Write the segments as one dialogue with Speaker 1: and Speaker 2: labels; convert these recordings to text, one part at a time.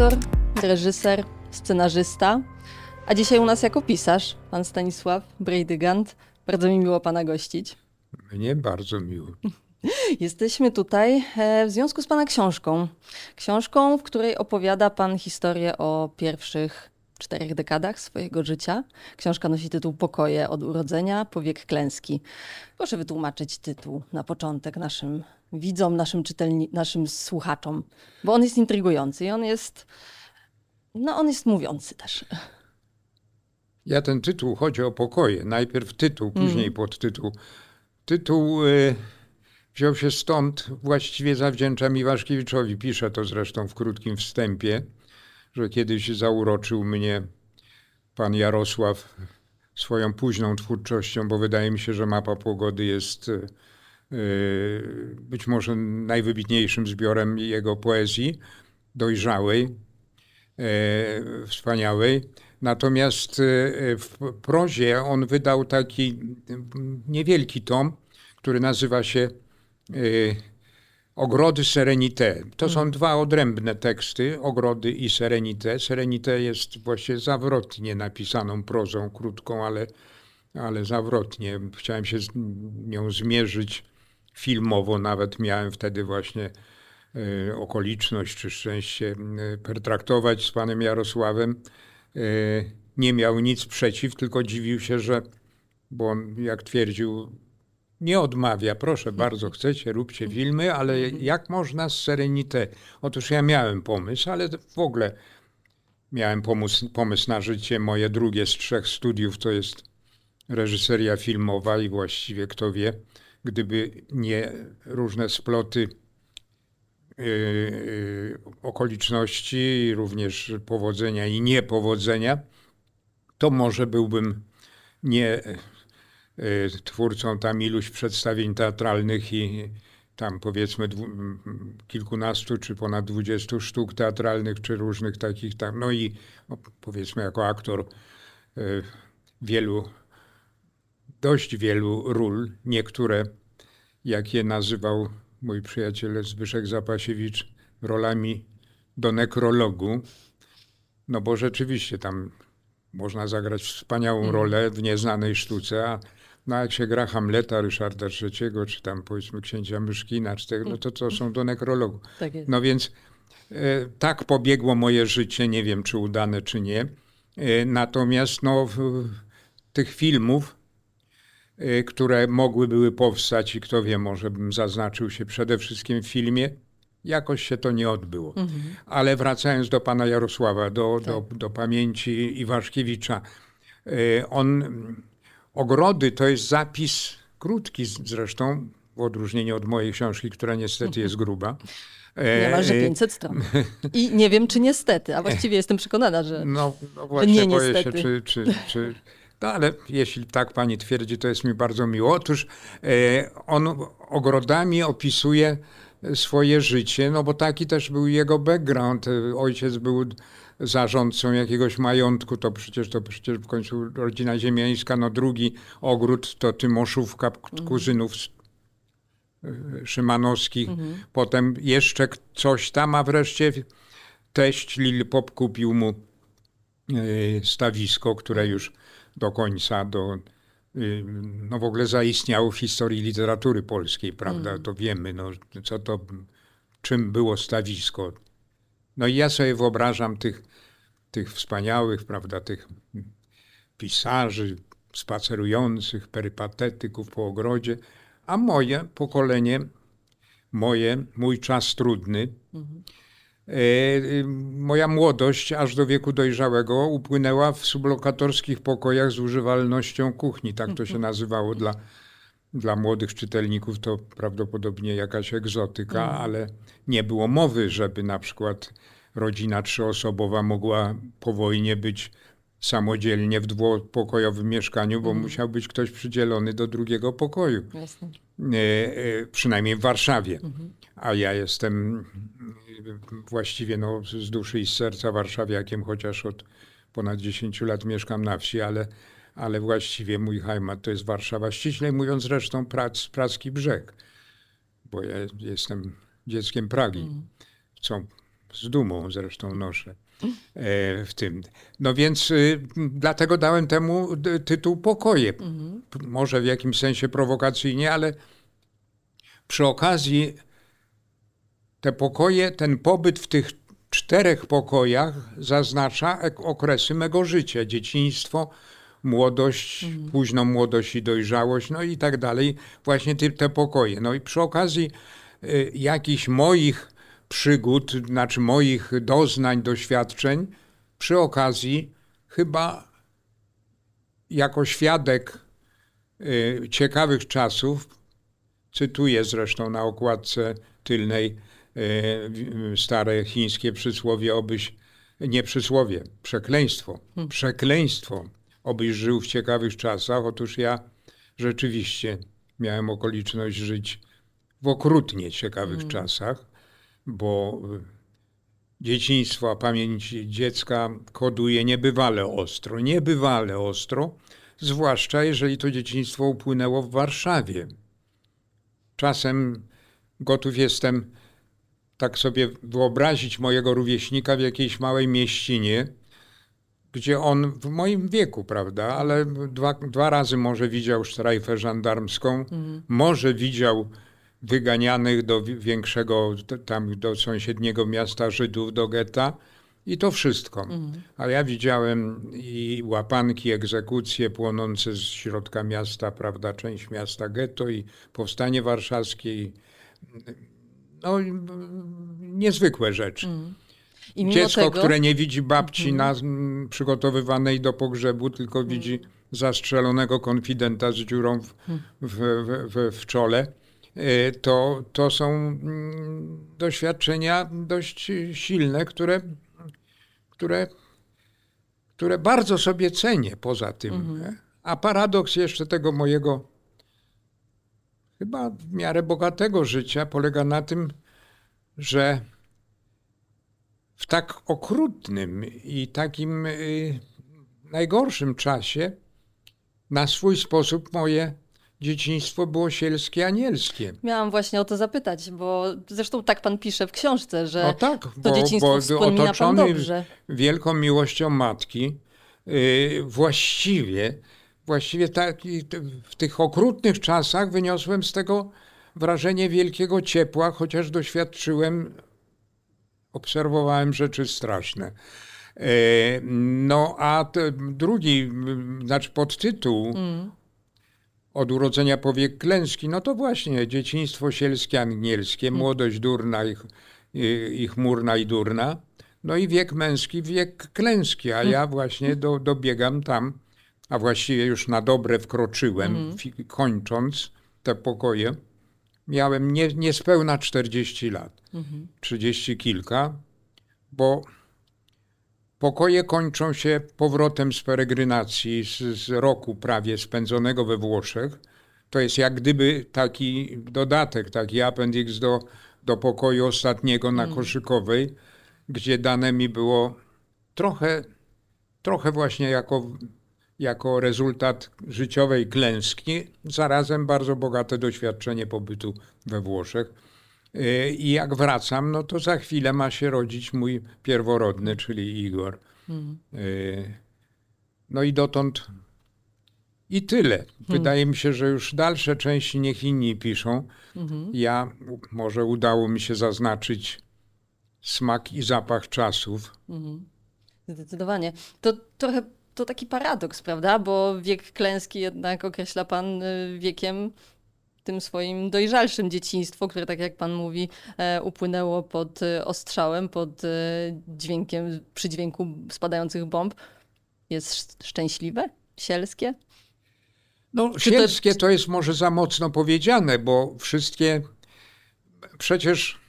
Speaker 1: aktor, reżyser, scenarzysta, a dzisiaj u nas jako pisarz, pan Stanisław Brejdygant. Bardzo mi miło pana gościć.
Speaker 2: Mnie bardzo miło.
Speaker 1: Jesteśmy tutaj e, w związku z pana książką. Książką, w której opowiada pan historię o pierwszych czterech dekadach swojego życia. Książka nosi tytuł Pokoje od urodzenia po wiek klęski. Proszę wytłumaczyć tytuł na początek naszym widzom, naszym czytelni, naszym słuchaczom, bo on jest intrygujący i on jest, no on jest mówiący też.
Speaker 2: Ja ten tytuł, chodzi o pokoje. Najpierw tytuł, później mm. podtytuł. Tytuł y, wziął się stąd, właściwie zawdzięczam Iwaszkiewiczowi. Piszę to zresztą w krótkim wstępie, że kiedyś zauroczył mnie pan Jarosław swoją późną twórczością, bo wydaje mi się, że mapa pogody jest y, być może najwybitniejszym zbiorem jego poezji, dojrzałej, y, wspaniałej. Natomiast y, w prozie on wydał taki niewielki tom, który nazywa się y, Ogrody Serenité. To są mhm. dwa odrębne teksty, Ogrody i Serenité. Serenité jest właśnie zawrotnie napisaną prozą, krótką, ale, ale zawrotnie. Chciałem się z nią zmierzyć filmowo, nawet miałem wtedy właśnie y, okoliczność czy szczęście pertraktować z panem Jarosławem E, nie miał nic przeciw, tylko dziwił się, że, bo on, jak twierdził, nie odmawia, proszę bardzo, chcecie, róbcie filmy, ale jak można z Serenité? Otóż ja miałem pomysł, ale w ogóle miałem pomysł, pomysł na życie. Moje drugie z trzech studiów to jest reżyseria filmowa i właściwie kto wie, gdyby nie różne sploty Y, y, okoliczności, również powodzenia i niepowodzenia, to może byłbym nie y, twórcą tam iluś przedstawień teatralnych i tam powiedzmy kilkunastu czy ponad dwudziestu sztuk teatralnych, czy różnych takich tam, no i powiedzmy jako aktor wielu, dość wielu ról, niektóre, jak je nazywał mój przyjaciel Zbyszek Zapasiewicz rolami do nekrologu, no bo rzeczywiście tam można zagrać wspaniałą mm. rolę w nieznanej sztuce, a no jak się gra Hamleta Ryszarda III, czy tam powiedzmy księcia Myszkina, czy tego, no to to są do nekrologu. Tak no więc e, tak pobiegło moje życie, nie wiem czy udane, czy nie. E, natomiast no, w, tych filmów które mogły były powstać i kto wie, może bym zaznaczył się przede wszystkim w filmie. Jakoś się to nie odbyło. Mhm. Ale wracając do pana Jarosława, do, tak. do, do pamięci Iwaszkiewicza. Y, on, Ogrody to jest zapis krótki zresztą, w odróżnieniu od mojej książki, która niestety jest gruba.
Speaker 1: Niemalże 500 stron. I nie wiem, czy niestety, a właściwie jestem przekonana, że, no, no właśnie, że nie niestety.
Speaker 2: Się, czy, czy, czy no ale jeśli tak pani twierdzi, to jest mi bardzo miło. Otóż e, on ogrodami opisuje swoje życie, no bo taki też był jego background. Ojciec był zarządcą jakiegoś majątku, to przecież to przecież w końcu rodzina ziemiańska, no drugi ogród to Tymoszówka, mhm. kuzynów e, Szymanowskich, mhm. potem jeszcze coś tam, a wreszcie teść Lil Pop kupił mu e, stawisko, które już do końca, do, y, no w ogóle zaistniało w historii literatury polskiej, prawda? Mm. To wiemy, no, co to, czym było stawisko. No i ja sobie wyobrażam tych, tych wspaniałych, prawda, tych pisarzy spacerujących, perypatetyków po ogrodzie, a moje pokolenie, moje, mój czas trudny, mm moja młodość aż do wieku dojrzałego upłynęła w sublokatorskich pokojach z używalnością kuchni. Tak to się mhm. nazywało dla, dla młodych czytelników. To prawdopodobnie jakaś egzotyka, mhm. ale nie było mowy, żeby na przykład rodzina trzyosobowa mogła po wojnie być samodzielnie w dwupokojowym mieszkaniu, bo mhm. musiał być ktoś przydzielony do drugiego pokoju. Jasne. E, e, przynajmniej w Warszawie. A ja jestem właściwie no, z duszy i z serca warszawiakiem, chociaż od ponad 10 lat mieszkam na wsi, ale, ale właściwie mój heimat to jest Warszawa. Ściślej mówiąc zresztą Prac, Pracki Brzeg, bo ja jestem dzieckiem Pragi, mm. co z dumą zresztą noszę e, w tym. No więc y, dlatego dałem temu tytuł Pokoje. Mhm. Może w jakimś sensie prowokacyjnie, ale przy okazji te pokoje, ten pobyt w tych czterech pokojach zaznacza okresy mego życia. Dzieciństwo, młodość, mhm. późną młodość i dojrzałość, no i tak dalej. Właśnie te, te pokoje. No i przy okazji y, jakichś moich przygód, znaczy moich doznań, doświadczeń, przy okazji chyba jako świadek y, ciekawych czasów, cytuję zresztą na okładce tylnej stare chińskie przysłowie, obyś, nie przysłowie, przekleństwo, hmm. przekleństwo, obyś żył w ciekawych czasach. Otóż ja rzeczywiście miałem okoliczność żyć w okrutnie ciekawych hmm. czasach bo y, dzieciństwo, a pamięć dziecka koduje niebywale ostro, niebywale ostro, zwłaszcza jeżeli to dzieciństwo upłynęło w Warszawie. Czasem gotów jestem tak sobie wyobrazić mojego rówieśnika w jakiejś małej mieścinie, gdzie on w moim wieku, prawda, ale dwa, dwa razy może widział strajfę żandarmską, mhm. może widział wyganianych do większego, tam do sąsiedniego miasta Żydów, do getta. I to wszystko. Mhm. A ja widziałem i łapanki, egzekucje płonące z środka miasta, prawda, część miasta getto i powstanie warszawskie. I, no, niezwykłe rzeczy. Mhm. Dziecko, tego... które nie widzi babci mhm. na, przygotowywanej do pogrzebu, tylko mhm. widzi zastrzelonego konfidenta z dziurą w, mhm. w, w, w czole Y, to, to są mm, doświadczenia dość silne, które, które, które bardzo sobie cenię poza tym. Mhm. A paradoks jeszcze tego mojego chyba w miarę bogatego życia polega na tym, że w tak okrutnym i takim y, najgorszym czasie na swój sposób moje dzieciństwo było sielskie, anielskie.
Speaker 1: Miałam właśnie o to zapytać, bo zresztą tak pan pisze w książce, że
Speaker 2: no tak,
Speaker 1: to
Speaker 2: bo,
Speaker 1: dzieciństwo bo wspomina pan dobrze.
Speaker 2: wielką miłością matki, yy, właściwie, właściwie tak, w tych okrutnych czasach wyniosłem z tego wrażenie wielkiego ciepła, chociaż doświadczyłem, obserwowałem rzeczy straszne. Yy, no a drugi, znaczy podtytuł mm od urodzenia powiek klęski, no to właśnie dzieciństwo sielskie, angielskie, hmm. młodość durna i, i, i chmurna i durna, no i wiek męski, wiek klęski, a ja hmm. właśnie do, dobiegam tam, a właściwie już na dobre wkroczyłem, mm. kończąc te pokoje. Miałem nie, niespełna 40 lat, -hmm. 30 kilka, bo Pokoje kończą się powrotem z peregrynacji z, z, roku prawie spędzonego we Włoszech. To jest jak gdyby taki dodatek, taki appendix do, do pokoju ostatniego na mm. Koszykowej, gdzie dane mi było trochę, trochę właśnie jako, jako rezultat życiowej klęski, zarazem bardzo bogate doświadczenie pobytu we Włoszech. I jak wracam, no to za chwilę ma się rodzić mój pierworodny, czyli Igor. Mhm. No i dotąd i tyle. Mhm. Wydaje mi się, że już dalsze części niech inni piszą. Mhm. Ja może udało mi się zaznaczyć smak i zapach czasów.
Speaker 1: Zdecydowanie. To trochę to taki paradoks, prawda? Bo wiek klęski jednak określa pan y, wiekiem tym swoim dojrzalszym dzieciństwo, które tak jak pan mówi, e, upłynęło pod e, ostrzałem, pod e, dźwiękiem, przy dźwięku spadających bomb, jest szczęśliwe, sielskie?
Speaker 2: No, sielskie to... to jest może za mocno powiedziane, bo wszystkie przecież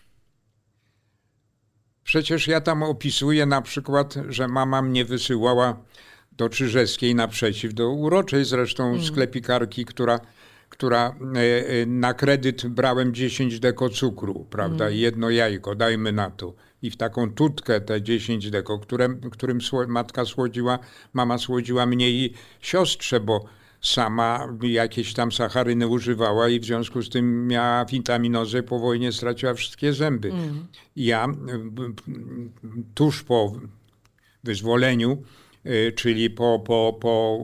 Speaker 2: Przecież ja tam opisuję na przykład, że mama mnie wysyłała do Czyżewskiej naprzeciw, do uroczej zresztą mm. sklepikarki, która która e, e, na kredyt brałem 10 deko cukru, prawda, mm. jedno jajko, dajmy na to. I w taką tutkę te 10 deko, które, którym matka słodziła, mama słodziła mnie i siostrze, bo sama jakieś tam sacharyny używała i w związku z tym miała witaminozę po wojnie straciła wszystkie zęby. Mm. Ja tuż po wyzwoleniu, czyli po, po, po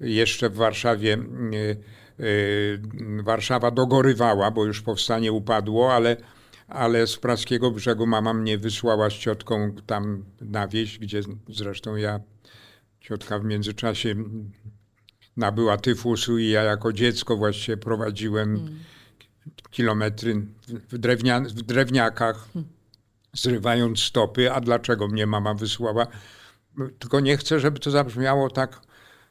Speaker 2: jeszcze w Warszawie y, y, Warszawa dogorywała, bo już powstanie upadło, ale, ale z Praskiego Brzegu mama mnie wysłała z ciotką tam na wieś, gdzie zresztą ja, ciotka w międzyczasie nabyła tyfusu i ja jako dziecko właściwie prowadziłem hmm. kilometry w, drewnia, w drewniakach, hmm. zrywając stopy. A dlaczego mnie mama wysłała? Tylko nie chcę, żeby to zabrzmiało tak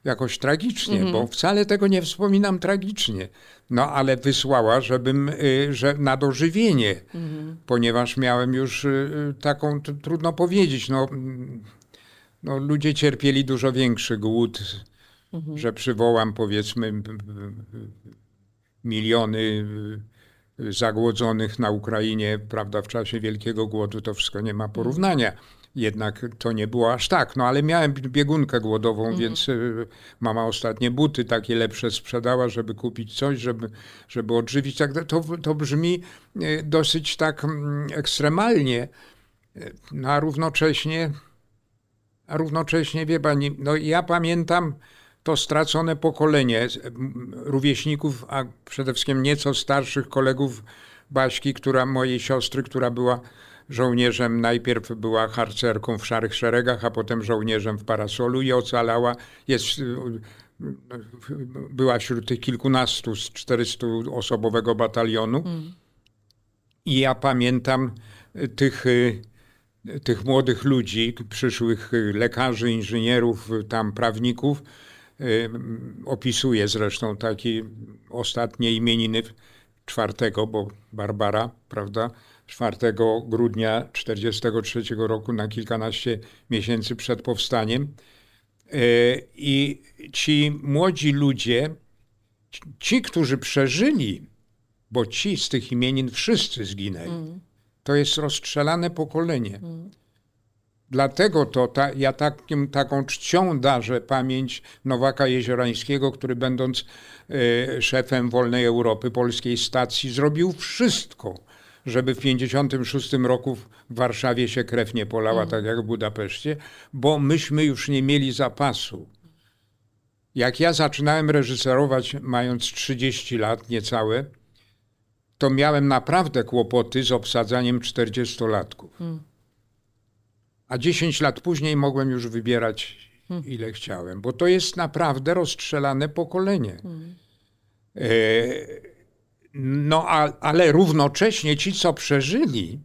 Speaker 2: jakoś tragicznie, mm -hmm. bo wcale tego nie wspominam tragicznie. No ale wysłała, żebym, y, że na dożywienie, mm -hmm. ponieważ miałem już y, taką, trudno powiedzieć, no, no ludzie cierpieli dużo większy głód mhm. że przywołam powiedzmy miliony y, zagłodzonych na Ukrainie, prawda, w czasie Wielkiego Głodu, to wszystko nie ma mhm. porównania. Jednak to nie było aż tak. No ale miałem biegunkę głodową, mhm. więc y, mama ostatnie buty takie lepsze sprzedała, żeby kupić coś, żeby, żeby odżywić. Tak, to, to brzmi y, dosyć tak mm, ekstremalnie, no, a równocześnie, a równocześnie, wie pani, no ja pamiętam, to stracone pokolenie rówieśników, a przede wszystkim nieco starszych kolegów Baśki, która mojej siostry, która była żołnierzem, najpierw była harcerką w szarych szeregach, a potem żołnierzem w parasolu i ocalała. Jest, była wśród tych kilkunastu z 400 osobowego batalionu. Mm. I ja pamiętam tych, tych młodych ludzi, przyszłych lekarzy, inżynierów, tam prawników, Opisuje zresztą taki ostatnie imieniny czwartego, bo Barbara, prawda, 4 grudnia 1943 roku na kilkanaście miesięcy przed powstaniem. E, I ci młodzi ludzie, ci, którzy przeżyli, bo ci z tych imienin wszyscy zginęli, mm. to jest rozstrzelane pokolenie. Mm. Dlatego to ta, ja takim, taką czcią darzę pamięć Nowaka Jeziorańskiego, który będąc y, szefem Wolnej Europy, polskiej stacji, zrobił wszystko, żeby w 1956 roku w Warszawie się krew nie polała, mm. tak jak w Budapeszcie, bo myśmy już nie mieli zapasu. Jak ja zaczynałem reżyserować, mając 30 lat niecałe, to miałem naprawdę kłopoty z obsadzaniem 40-latków. Mm. A 10 lat później mogłem już wybierać, hmm. ile chciałem, bo to jest naprawdę rozstrzelane pokolenie. E, no, a, ale równocześnie ci, co przeżyli,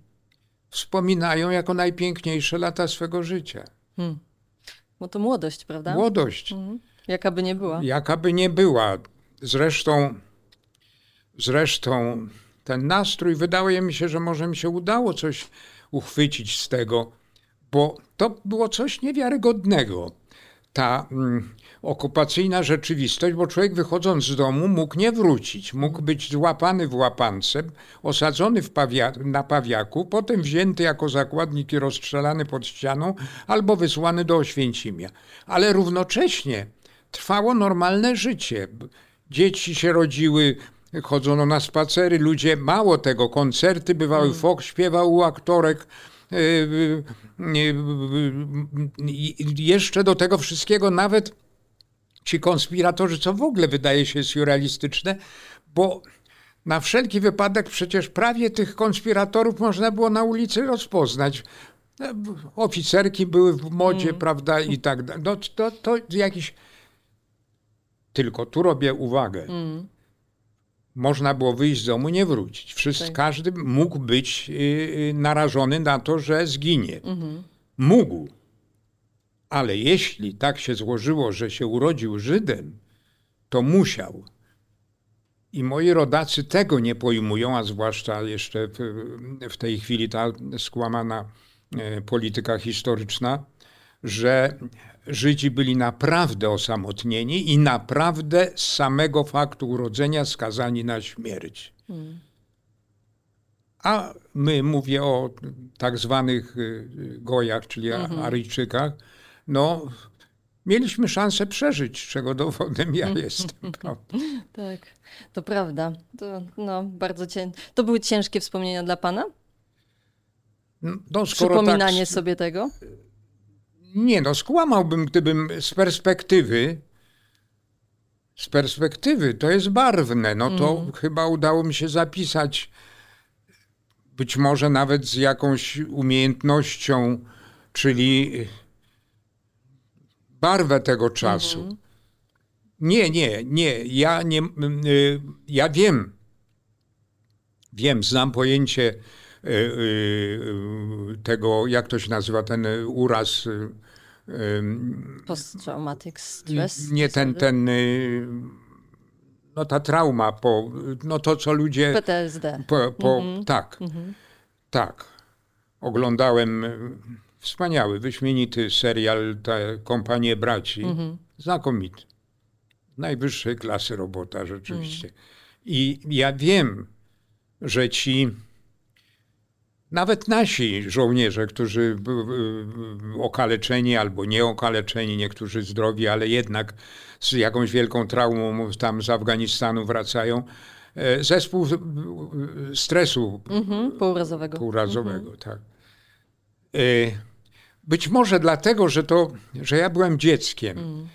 Speaker 2: wspominają jako najpiękniejsze lata swego życia. Hmm.
Speaker 1: Bo to młodość, prawda?
Speaker 2: Młodość. Hmm.
Speaker 1: Jaka by nie była.
Speaker 2: Jaka by nie była. Zresztą, zresztą ten nastrój, wydaje mi się, że może mi się udało coś uchwycić z tego, bo to było coś niewiarygodnego. Ta mm, okupacyjna rzeczywistość, bo człowiek wychodząc z domu mógł nie wrócić, mógł być złapany w łapance, osadzony w pawia na pawiaku, potem wzięty jako zakładnik i rozstrzelany pod ścianą, albo wysłany do Oświęcimia. Ale równocześnie trwało normalne życie. Dzieci się rodziły, chodzono na spacery, ludzie, mało tego, koncerty bywały, mm. Fox śpiewał u aktorek, Y, y, y, jeszcze do tego wszystkiego nawet ci konspiratorzy, co w ogóle wydaje się surrealistyczne, bo na wszelki wypadek przecież prawie tych konspiratorów można było na ulicy rozpoznać. Oficerki były w modzie, mm. prawda, i tak dalej. No, to, to jakiś... Tylko tu robię uwagę. Mm można było wyjść z domu, nie wrócić. Wszyscy, tak. Każdy mógł być y, y, narażony na to, że zginie. Mhm. Mógł. Ale jeśli tak się złożyło, że się urodził Żydem, to musiał. I moi rodacy tego nie pojmują, a zwłaszcza jeszcze w, w tej chwili ta skłamana e, polityka historyczna, że Żydzi byli naprawdę osamotnieni i naprawdę z samego faktu urodzenia skazani na śmierć. Hmm. A my, mówię o tak zwanych y, Gojach, czyli mhm. Aryjczykach, no mieliśmy szansę przeżyć, czego dowodem ja jestem.
Speaker 1: tak, to prawda. To, no, bardzo cię... to były ciężkie wspomnienia dla pana? No, Przypominanie tak, sobie tego?
Speaker 2: Nie, no skłamałbym, gdybym z perspektywy z perspektywy to jest barwne. No to mm. chyba udało mi się zapisać być może nawet z jakąś umiejętnością, czyli barwę tego czasu. -hmm. Nie, nie, nie. Ja nie. Y, ja wiem. Wiem, znam pojęcie y, y, tego, jak to się nazywa, ten uraz
Speaker 1: Post-traumatic stress?
Speaker 2: Nie ten, ten, y, no ta trauma, po, no to co ludzie...
Speaker 1: PTSD.
Speaker 2: Po, po mhm. Tak, mhm. tak. Oglądałem y, wspaniały, wyśmienity serial, te Kompanie Braci. Mhm. Znakomity. Najwyższej klasy robota rzeczywiście. Mhm. I ja wiem, że ci nawet nasi żołnierze, którzy okaleczeni albo nieokaleczeni, niektórzy zdrowi, ale jednak z jakąś wielką traumą tam z Afganistanu wracają, e, zespół stresu
Speaker 1: mhm, półrazowego.
Speaker 2: Półrazowego, mhm. tak. E, być może dlatego, że, to, że ja byłem dzieckiem mhm.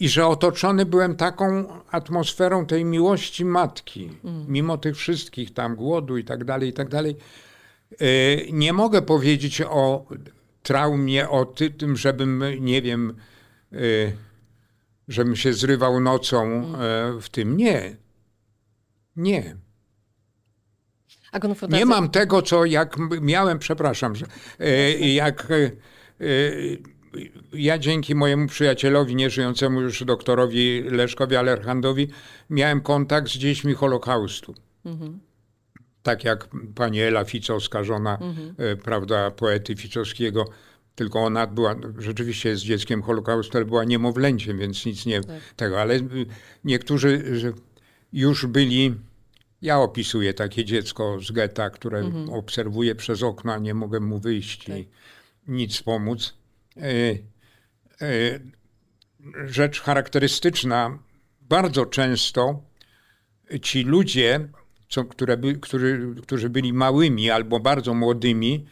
Speaker 2: i że otoczony byłem taką atmosferą tej miłości matki, mhm. mimo tych wszystkich tam głodu i tak dalej, i tak dalej E, nie mogę powiedzieć o traumie, o tym, żebym, nie wiem, e, żebym się zrywał nocą e, w tym. Nie. Nie. Nie mam tego, co jak miałem, przepraszam, jak ja dzięki mojemu przyjacielowi, nieżyjącemu już doktorowi Leszkowi Alerhandowi, miałem kontakt z dziećmi Holokaustu. Mhm tak jak pani Ela Ficowska, żona mhm. E, prawda, poety Ficowskiego, tylko ona była, rzeczywiście jest dzieckiem Holokaustu, ale była niemowlęciem, więc nic nie tak. tego. Ale niektórzy już byli, ja opisuję takie dziecko z getta, które mhm. obserwuję przez okno, nie mogę mu wyjść tak. i nic pomóc. E, e, rzecz charakterystyczna, bardzo często ci ludzie co, które by, którzy, którzy byli małymi albo bardzo młodymi,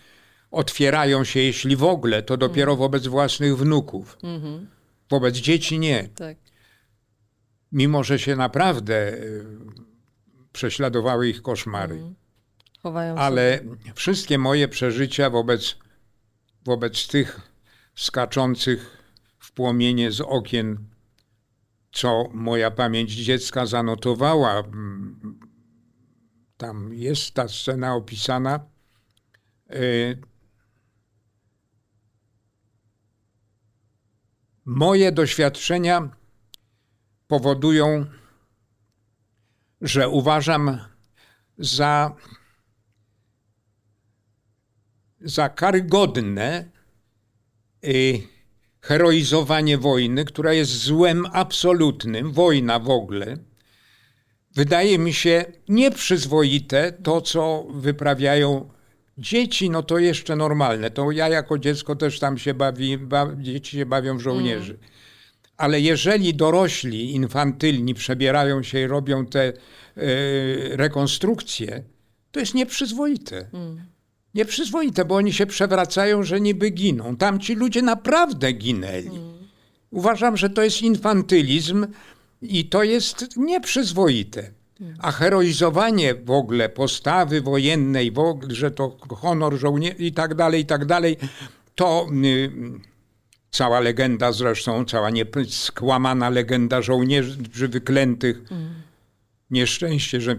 Speaker 2: otwierają się, jeśli w ogóle, to dopiero mhm. wobec własnych wnuków. Mhm. Wobec dzieci nie. Tak. Mimo, że się naprawdę e, prześladowały ich koszmary. Mhm. Ale sobie. wszystkie moje przeżycia wobec, wobec tych skaczących w płomienie z okien, co moja pamięć dziecka zanotowała, tam jest ta scena opisana. E, moje doświadczenia powodują, że uważam za, za karygodne y, heroizowanie wojny, która jest złem absolutnym, wojna w ogóle wydaje mi się nieprzyzwoite to, co wyprawiają dzieci, no to jeszcze normalne. To ja jako dziecko też tam się bawi, dzieci się bawią w żołnierzy. Mm. Ale jeżeli dorośli, infantylni przebierają się i robią te y, rekonstrukcje, to jest nieprzyzwoite. Mm. Nieprzyzwoite, bo oni się przewracają, że niby giną. Tam ci ludzie naprawdę ginęli. Mm. Uważam, że to jest infantylizm, i to jest nieprzyzwoite. A heroizowanie w ogóle postawy wojennej, w ogóle, że to honor żołnierzy i tak dalej, i tak dalej, to y, cała legenda zresztą, cała nie, skłamana legenda żołnierzy wyklętych. Mm. Nieszczęście, że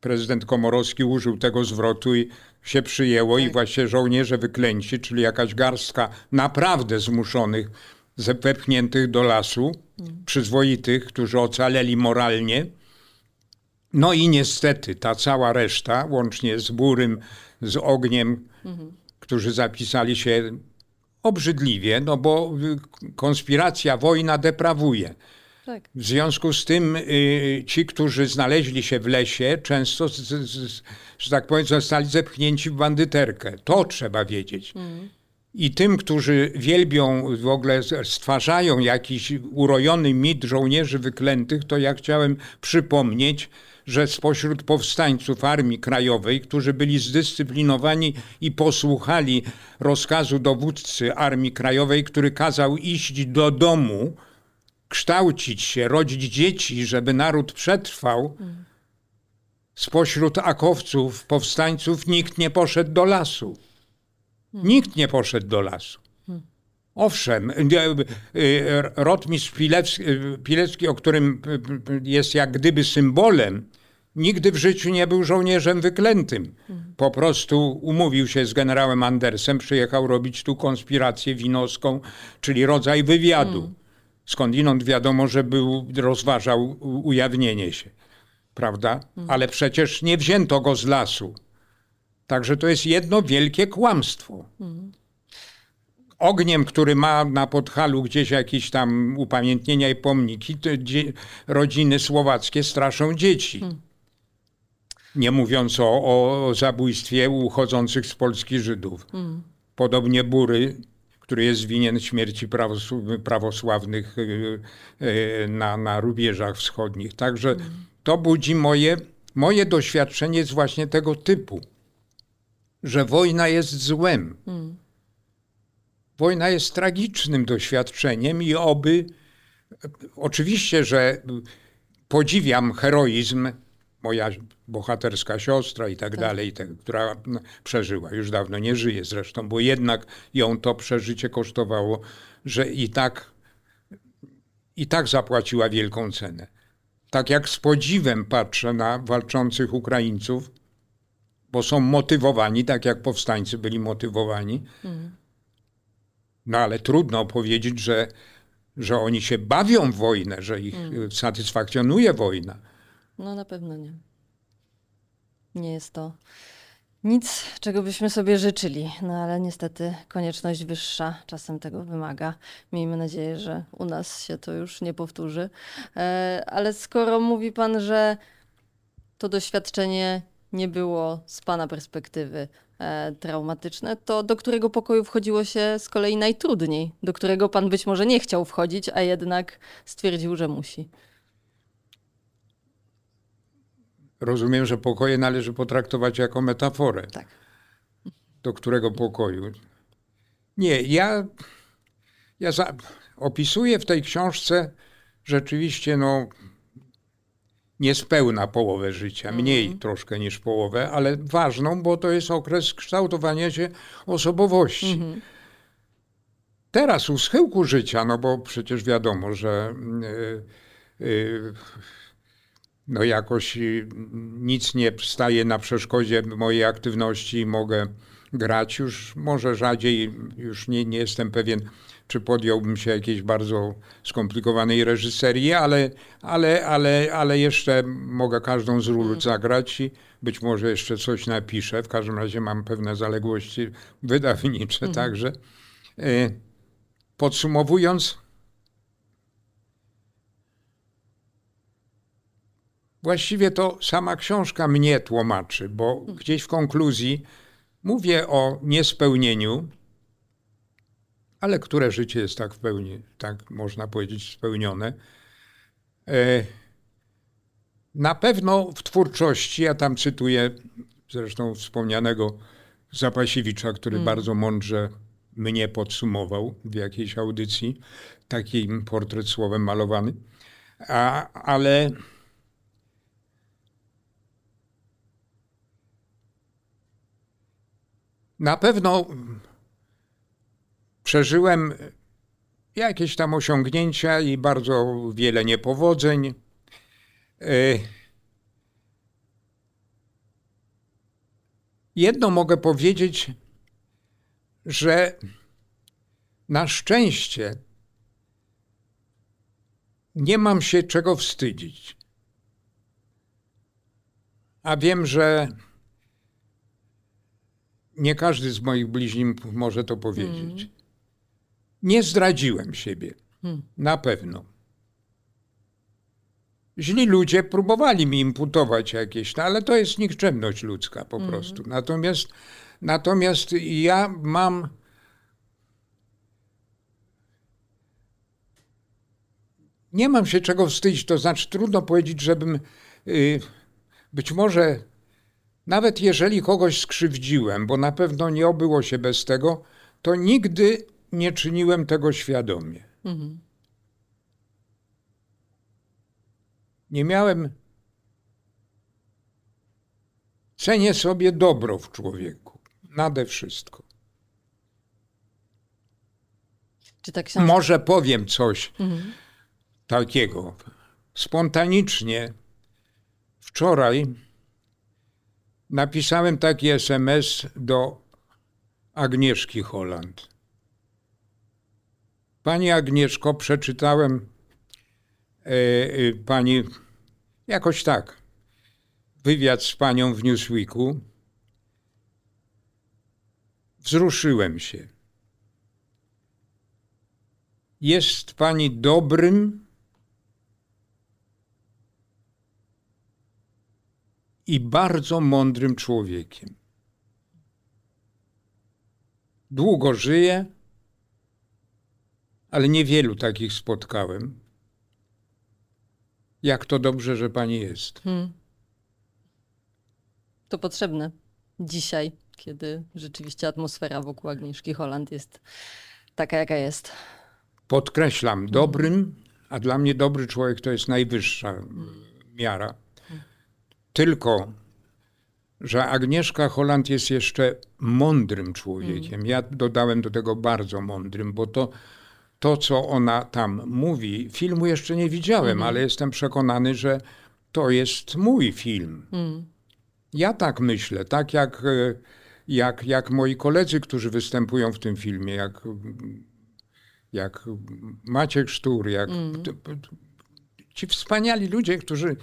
Speaker 2: prezydent Komorowski użył tego zwrotu i się przyjęło tak. i właśnie żołnierze wyklęci, czyli jakaś garstka naprawdę zmuszonych wepchniętych do lasu, przyzwoitych, którzy ocaleli moralnie. No i niestety ta cała reszta, łącznie z Burym, z Ogniem, mhm. którzy zapisali się obrzydliwie, no bo konspiracja, wojna deprawuje. Tak. W związku z tym y, ci, którzy znaleźli się w lesie, często, z, z, z, że tak powiem, zostali zepchnięci w bandyterkę. To trzeba wiedzieć. Mhm. i tym, którzy wielbią, w ogóle stwarzają jakiś urojony mit żołnierzy wyklętych, to ja chciałem przypomnieć, że spośród powstańców Armii Krajowej, którzy byli zdyscyplinowani i posłuchali rozkazu dowódcy Armii Krajowej, który kazał iść do domu, kształcić się, rodzić dzieci, żeby naród przetrwał, spośród akowców, powstańców nikt nie poszedł do lasu. Nikt nie poszedł do lasu. Owszem, e, e, rotmistrz Pilecki, Pilecki, o którym jest jak gdyby symbolem, nigdy w życiu nie był żołnierzem wyklętym. Po prostu umówił się z generałem Andersem, przyjechał robić tu konspirację winowską, czyli rodzaj wywiadu. Skądinąd wiadomo, że był, rozważał ujawnienie się. Prawda? Ale przecież nie wzięto go z lasu. Także to jest jedno wielkie kłamstwo. Ogniem, który ma na Podhalu gdzieś jakieś tam upamiętnienia i pomniki, rodziny słowackie straszą dzieci. Nie mówiąc o, o zabójstwie uchodzących z Polski Żydów. Podobnie Bury, który jest winien śmierci prawosławnych y, y, na, na rubieżach wschodnich. Także to budzi moje, moje doświadczenie jest właśnie tego typu że wojna jest złem. Hmm. Wojna jest tragicznym doświadczeniem i oby, oczywiście, że podziwiam heroizm, moja bohaterska siostra i tak, tak. dalej, która przeżyła, już dawno nie żyje zresztą, bo jednak ją to przeżycie kosztowało, że i tak, i tak zapłaciła wielką cenę. Tak jak z podziwem patrzę na walczących Ukraińców, bo są motywowani, tak jak powstańcy byli motywowani. No ale trudno powiedzieć, że, że oni się bawią w wojnę, że ich mm. satysfakcjonuje wojna.
Speaker 1: No na pewno nie. Nie jest to nic, czego byśmy sobie życzyli, no ale niestety konieczność wyższa czasem tego wymaga. Miejmy nadzieję, że u nas się to już nie powtórzy. E, ale skoro mówi pan, że to doświadczenie nie było z Pana perspektywy traumatyczne, to do którego pokoju wchodziło się z kolei najtrudniej? Do którego Pan być może nie chciał wchodzić, a jednak stwierdził, że musi?
Speaker 2: Rozumiem, że pokoje należy potraktować jako metaforę.
Speaker 1: Tak.
Speaker 2: Do którego pokoju? Nie, ja, ja za, opisuję w tej książce rzeczywiście no, niespełna połowę życia, mniej mm. troszkę niż połowę, ale ważną, bo to jest okres kształtowania się osobowości. Mm -hmm. Teraz u schyłku życia, no bo przecież wiadomo, że yy, yy, no jakoś nic nie staje na przeszkodzie mojej aktywności i mogę grać już, może rzadziej, już nie, nie jestem pewien, czy podjąłbym się jakiejś bardzo skomplikowanej reżyserii, ale, ale, ale, ale jeszcze mogę każdą z ról mhm. zagrać i być może jeszcze coś napiszę. W każdym razie mam pewne zaległości wydawnicze mhm. także. E, podsumowując, właściwie to sama książka mnie tłumaczy, bo mhm. gdzieś w konkluzji mówię o niespełnieniu, ale które życie jest tak w pełni, tak można powiedzieć, spełnione. E, na pewno w twórczości, ja tam cytuję zresztą wspomnianego Zapasiewicza, który mm. bardzo mądrze mnie podsumował w jakiejś audycji, takim portret słowem malowany, A, ale na pewno Przeżyłem jakieś tam osiągnięcia i bardzo wiele niepowodzeń. E, jedno mogę powiedzieć, że na szczęście nie mam się czego wstydzić. A wiem, że nie każdy z moich bliźnim może to powiedzieć. Nie zdradziłem siebie. Hmm. Na pewno. Źli ludzie próbowali mi imputować jakieś, no, ale to jest nikczemność ludzka po hmm. prostu. Natomiast, natomiast ja mam. Nie mam się czego wstydzić, to znaczy trudno powiedzieć, żebym. Yy, być może, nawet jeżeli kogoś skrzywdziłem, bo na pewno nie obyło się bez tego, to nigdy nie czyniłem tego świadomie. Mhm. Nie miałem. Cenię sobie dobro w człowieku. Nade wszystko.
Speaker 1: Książka...
Speaker 2: Może powiem coś mhm. takiego. Spontanicznie wczoraj napisałem taki SMS do Agnieszki Holland. Pani Agnieszko, przeczytałem e, e, pani jakoś tak wywiad z panią w Newsweeku. Wzruszyłem się. Jest pani dobrym i bardzo mądrym człowiekiem. Długo żyje, ale niewielu takich spotkałem. Jak to dobrze, że pani jest. Hmm.
Speaker 1: To potrzebne dzisiaj, kiedy rzeczywiście atmosfera wokół Agnieszki Holland jest taka, jaka jest.
Speaker 2: Podkreślam, hmm. dobrym, a dla mnie dobry człowiek to jest najwyższa miara. Hmm. Tylko że Agnieszka Holland jest jeszcze mądrym człowiekiem. Ja dodałem do tego bardzo mądrym, bo to, to co ona tam mówi, filmu jeszcze nie widziałem, mhm. ale jestem przekonany, że to jest mój film. Mhm. Ja tak myślę, tak jak, e, jak, jak moi koledzy, którzy występują w tym filmie, jak, jak Maciek Sztur, jak mm. ci wspaniali ludzie, którzy.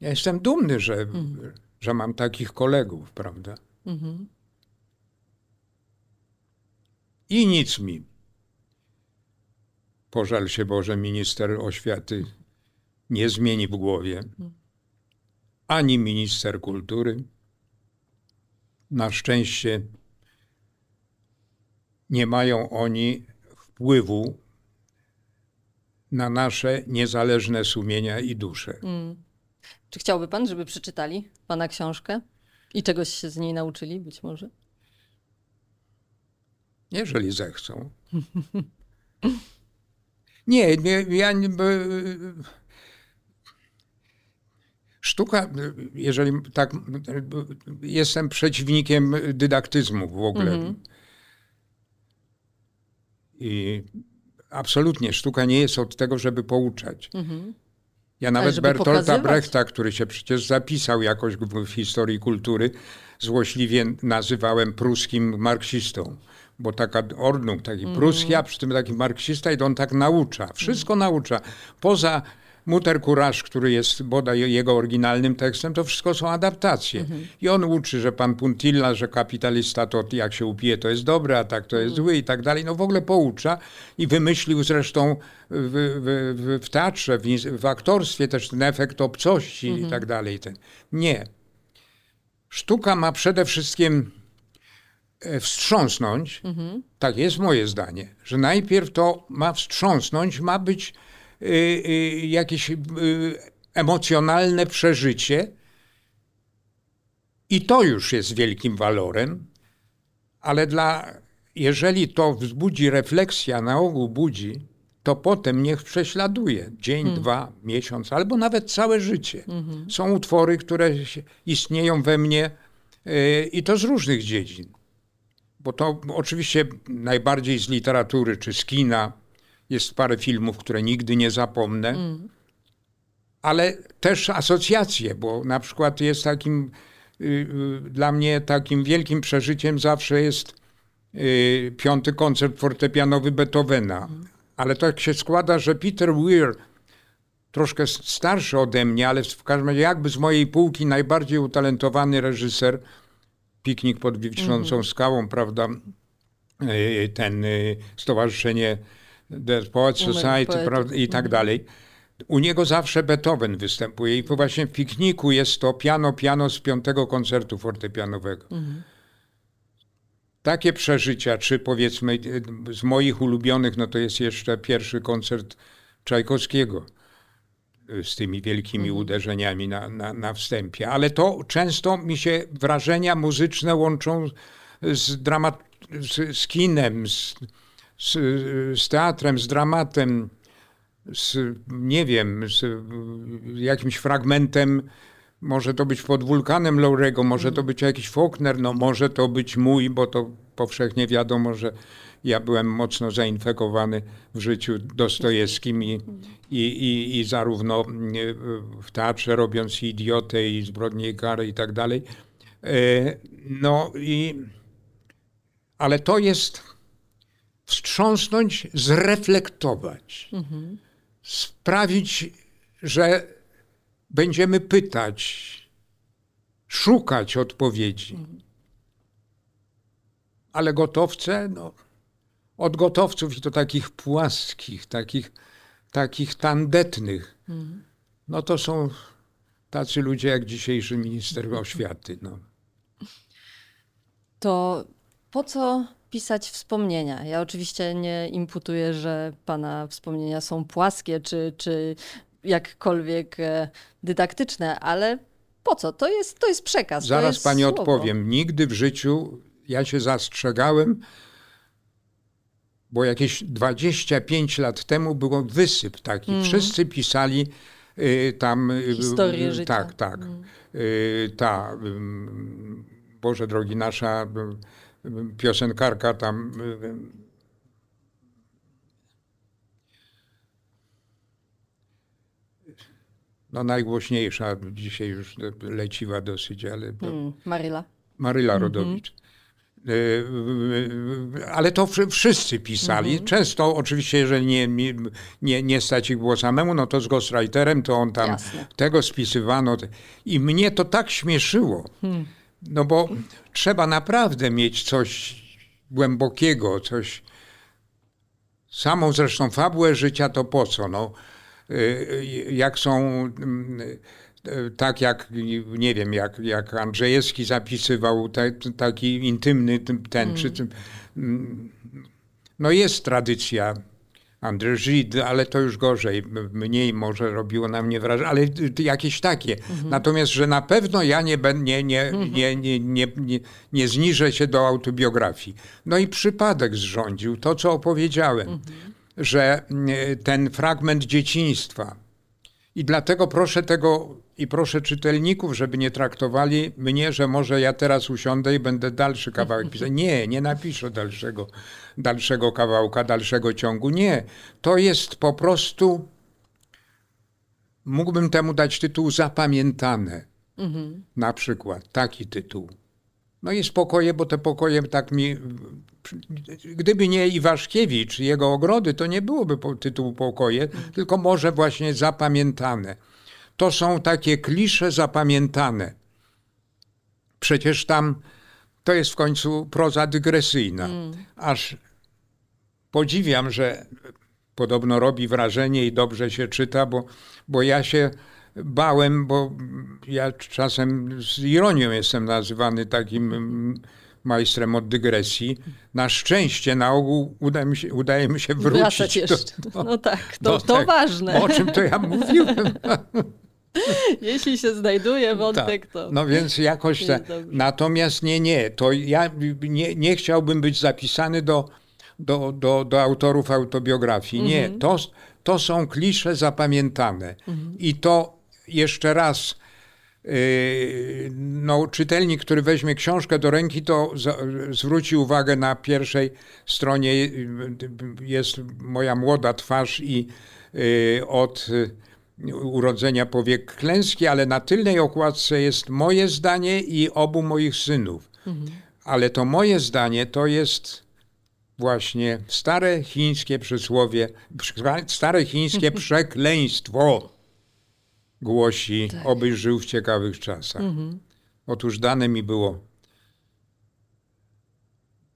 Speaker 2: Ja jestem dumny, że, mm że mam takich kolegów, prawda? Mhm. I nic mi. Pożal się Boże, minister oświaty nie zmieni w głowie, ani minister kultury. Na szczęście nie mają oni wpływu na nasze niezależne sumienia i dusze. Mm.
Speaker 1: Czy chciałby pan, żeby przeczytali pana książkę i czegoś się z niej nauczyli być może?
Speaker 2: Jeżeli zechcą. nie, nie, ja nie, Sztuka, jeżeli tak, jestem przeciwnikiem dydaktyzmu w ogóle. Mm -hmm. I absolutnie sztuka nie jest od tego, żeby pouczać. Mm -hmm. Ja nawet Bertolta pokazywać. Brechta, który się przecież zapisał jakoś w historii kultury, złośliwie nazywałem pruskim marksistą. Bo taka ordnung, taki mm. pruski, a przy tym taki marksista i on tak naucza. Wszystko mm. naucza. Poza Muter Courage, który jest bodaj jego oryginalnym tekstem, to wszystko są adaptacje. Mm -hmm. I on uczy, że pan Puntilla, że kapitalista to jak się upije, to jest dobre, a tak to jest mm. zły i tak dalej. No w ogóle poucza i wymyślił zresztą w, w, w, w teatrze, w, w, aktorstwie też ten efekt obcości mm -hmm. i mhm. tak dalej. Ten. Nie. Sztuka ma przede wszystkim wstrząsnąć, mm -hmm. tak jest moje zdanie, że najpierw to ma wstrząsnąć, ma być Y, y, jakieś y, emocjonalne przeżycie. I to już jest wielkim walorem, ale dla, jeżeli to wzbudzi refleksja, na ogół budzi, to potem niech prześladuje dzień, hmm. dwa, miesiąc, albo nawet całe życie. Hmm. Są utwory, które istnieją we mnie i to z różnych dziedzin. Bo to oczywiście najbardziej z literatury czy z kina, jest parę filmów, które nigdy nie zapomnę. Mm. Ale też asocjacje, bo na przykład jest takim, y, y, dla mnie takim wielkim przeżyciem zawsze jest y, piąty koncert fortepianowy Beethovena. Mm. Ale tak się składa, że Peter Weir, troszkę starszy ode mnie, ale w każdym razie jakby z mojej półki najbardziej utalentowany reżyser, Piknik pod Wiszącą mm. Skałą, prawda, y, ten y, stowarzyszenie The Poets Society prawda, i tak mhm. dalej. U niego zawsze Beethoven występuje i właśnie w pikniku jest to piano, piano z piątego koncertu fortepianowego. Mhm. Takie przeżycia, czy powiedzmy z moich ulubionych, no to jest jeszcze pierwszy koncert Czajkowskiego z tymi wielkimi mhm. uderzeniami na, na, na wstępie. Ale to często mi się wrażenia muzyczne łączą z, dramat, z, z kinem, z, z, z teatrem, z dramatem, z, nie wiem, z jakimś fragmentem. Może to być pod wulkanem Laurego, może to być jakiś Faulkner, no może to być mój, bo to powszechnie wiadomo, że ja byłem mocno zainfekowany w życiu Dostojewskim i, i, i, i zarówno w teatrze robiąc idiotę i zbrodnie i kary i tak dalej. E, no i ale to jest wstrząsnąć, zreflektować, mhm. sprawić, że będziemy pytać, szukać odpowiedzi. Mhm. Ale gotowce, no, od gotowców i to takich płaskich, takich, takich tandetnych, mhm. no to są tacy ludzie jak dzisiejszy minister oświaty. No.
Speaker 1: To po co pisać wspomnienia? Ja oczywiście nie imputuję, że pana wspomnienia są płaskie czy, czy jakkolwiek e, dydaktyczne, ale po co? To jest, to jest przekaz.
Speaker 2: Zaraz
Speaker 1: jest
Speaker 2: pani
Speaker 1: słowo.
Speaker 2: odpowiem. Nigdy w życiu ja się zastrzegałem, bo jakieś 25 lat temu był wysyp taki. Mm. Wszyscy pisali y, tam...
Speaker 1: Y, Historię y, życia.
Speaker 2: Tak, tak. Mm. Y, ta, Boże drogi, nasza piosenkarka tam no najgłośniejsza, dzisiaj już leciła dosyć, ale...
Speaker 1: Mm, Maryla.
Speaker 2: Maryla mhm. Rodowicz. Mm -hmm. Ale to wszyscy pisali. -hmm. Często oczywiście, jeżeli nie, nie, nie stać ich było samemu, no to z ghostwriterem, to on tam Jasne. tego spisywano. I mnie to tak śmieszyło. Hmm. No bo trzeba naprawdę mieć coś głębokiego, coś. Samą zresztą fabułę życia to po co? No, y, jak są mm, y, tak jak, nie wiem, jak, jak Andrzejewski zapisywał te, taki intymny ten, czy, mm. no jest tradycja Andrzej Żyd, ale to już gorzej, mniej może robiło na mnie wrażenie, ale jakieś takie. Mhm. Natomiast, że na pewno ja nie, nie, nie, mhm. nie, nie, nie, nie, nie zniżę się do autobiografii. No i przypadek zrządził to, co opowiedziałem, mhm. że ten fragment dzieciństwa. I dlatego proszę tego i proszę czytelników, żeby nie traktowali mnie, że może ja teraz usiądę i będę dalszy kawałek pisać. Nie, nie napiszę dalszego, dalszego kawałka, dalszego ciągu. Nie. To jest po prostu, mógłbym temu dać tytuł zapamiętane. Mhm. Na przykład taki tytuł. No i spokoje, bo te pokoje tak mi. Gdyby nie Iwaszkiewicz, jego ogrody, to nie byłoby tytułu pokoje, mhm. tylko może właśnie zapamiętane to są takie klisze zapamiętane. Przecież tam to jest w końcu proza dygresyjna. Mm. Aż podziwiam, że podobno robi wrażenie i dobrze się czyta, bo, bo ja się bałem, bo ja czasem z ironią jestem nazywany takim majstrem od dygresji. Na szczęście na ogół uda mi się, udaje mi się wrócić.
Speaker 1: Do, do, no tak, to, to tak, ważne.
Speaker 2: O czym to ja mówiłem?
Speaker 1: Jeśli się znajduje wątek, tak. to.
Speaker 2: No więc jakoś. Ta... Natomiast nie, nie. To ja nie, nie chciałbym być zapisany do, do, do, do autorów autobiografii. Nie. Mhm. To, to są klisze zapamiętane. Mhm. I to jeszcze raz. Yy, no, czytelnik, który weźmie książkę do ręki, to zwróci uwagę na pierwszej stronie yy, jest moja młoda twarz i yy, od urodzenia powiek klęski, ale na tylnej okładce jest moje zdanie i obu moich synów. Mhm. Ale to moje zdanie to jest właśnie stare chińskie przysłowie, stare chińskie przekleństwo głosi, tak. obyś żył w ciekawych czasach. Mhm. Otóż dane mi było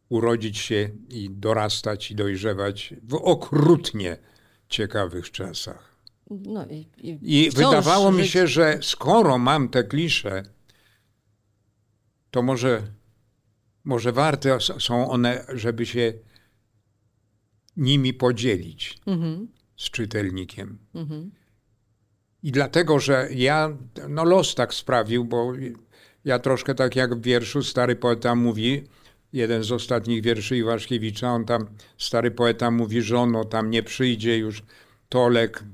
Speaker 2: urodzić się i dorastać i dojrzewać w okrutnie ciekawych czasach. No i, i, I wydawało żyć... mi się, że skoro mam te klisze, to może, może warte są one, żeby się nimi podzielić. Mhm. z czytelnikiem. I dlatego, że ja, no los tak sprawił, bo ja troszkę tak jak w wierszu stary poeta mówi, jeden z ostatnich wierszy Iwaszkiewicza, on tam, stary poeta mówi, że ono tam nie przyjdzie już Tolek,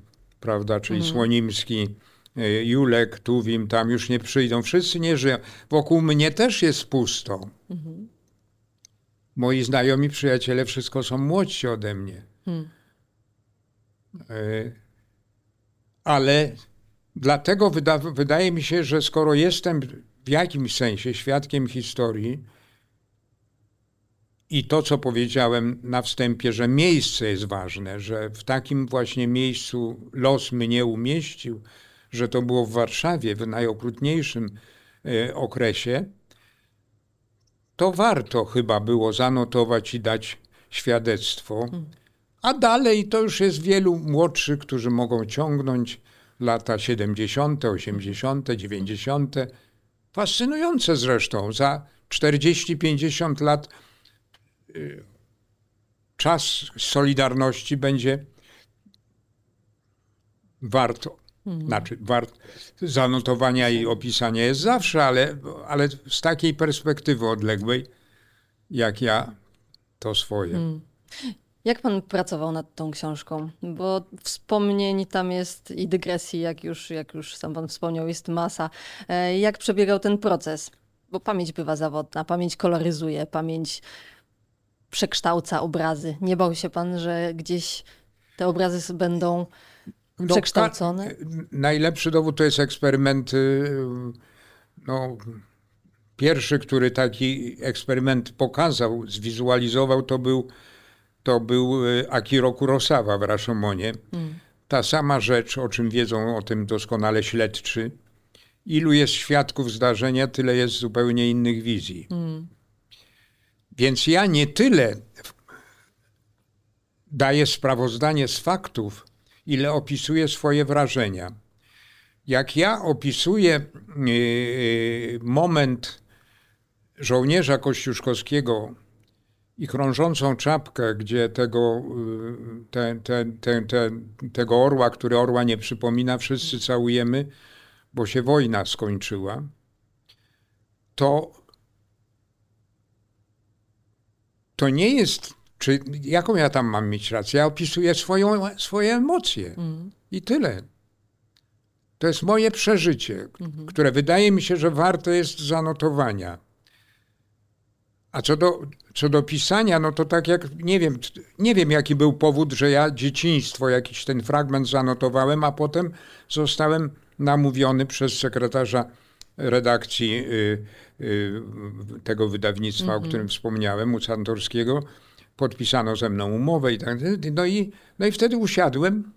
Speaker 2: prawda, czyli mhm. Słonimski, y, Julek, Tuwim, tam już nie przyjdą, wszyscy nie żyją. Wokół mnie też jest pusto. Mhm. Moi znajomi, przyjaciele, wszystko są młodsi ode mnie. Y, ale dlatego wyda wydaje mi się, że skoro jestem w jakimś sensie świadkiem historii, i to, co powiedziałem na wstępie, że miejsce jest ważne, że w takim właśnie miejscu los mnie umieścił, że to było w Warszawie w najokrutniejszym e, okresie, to warto chyba było zanotować i dać świadectwo. A dalej to już jest wielu młodszych, którzy mogą ciągnąć lata 70., 80., 90. Fascynujące zresztą. Za 40-50 lat czas Solidarności będzie warto. Mhm. Znaczy, wart, zanotowania i opisania jest zawsze, ale, ale z takiej perspektywy odległej, jak ja, to swoje. Mhm.
Speaker 1: Jak pan pracował nad tą książką? Bo wspomnień tam jest i dygresji, jak już, jak już sam pan wspomniał, jest masa. E, jak przebiegał ten proces? Bo pamięć bywa zawodna, pamięć koloryzuje, pamięć przekształca obrazy. Nie bał się pan, że gdzieś te obrazy będą no, przekształcone?
Speaker 2: najlepszy dowód to jest eksperyment. Y, no, pierwszy, który taki eksperyment pokazał, zwizualizował, to był, to był y, Akiro Kurosawa w Rashomonie. Hmm. Ta sama rzecz, o czym wiedzą o tym doskonale śledczy. Ilu jest świadków zdarzenia, tyle jest zupełnie innych wizji. Hmm. Więc ja nie tyle daję sprawozdanie z faktów, ile opisuję swoje wrażenia. Jak ja opisuję yy, moment żołnierza kościuszkowskiego i krążącą czapkę, gdzie tego, yy, te, te, te, tego orła, który orła nie przypomina, wszyscy całujemy, bo się wojna skończyła, to to nie jest, czy jaką ja tam mam mieć rację? Ja opisuję swoją, swoje emocje mm. i tyle. To jest moje przeżycie, mm-hmm. które wydaje mi się, że warto jest zanotowania. A co do, co do pisania, no to tak jak, nie wiem, nie wiem jaki był powód, że ja dzieciństwo, jakiś ten fragment zanotowałem, a potem zostałem namówiony przez sekretarza redakcji y, y, tego wydawnictwa, mm -hmm. o mhm. którym wspomniałem, u Santorskiego. Podpisano ze mną umowę i tak no i, no i wtedy usiadłem.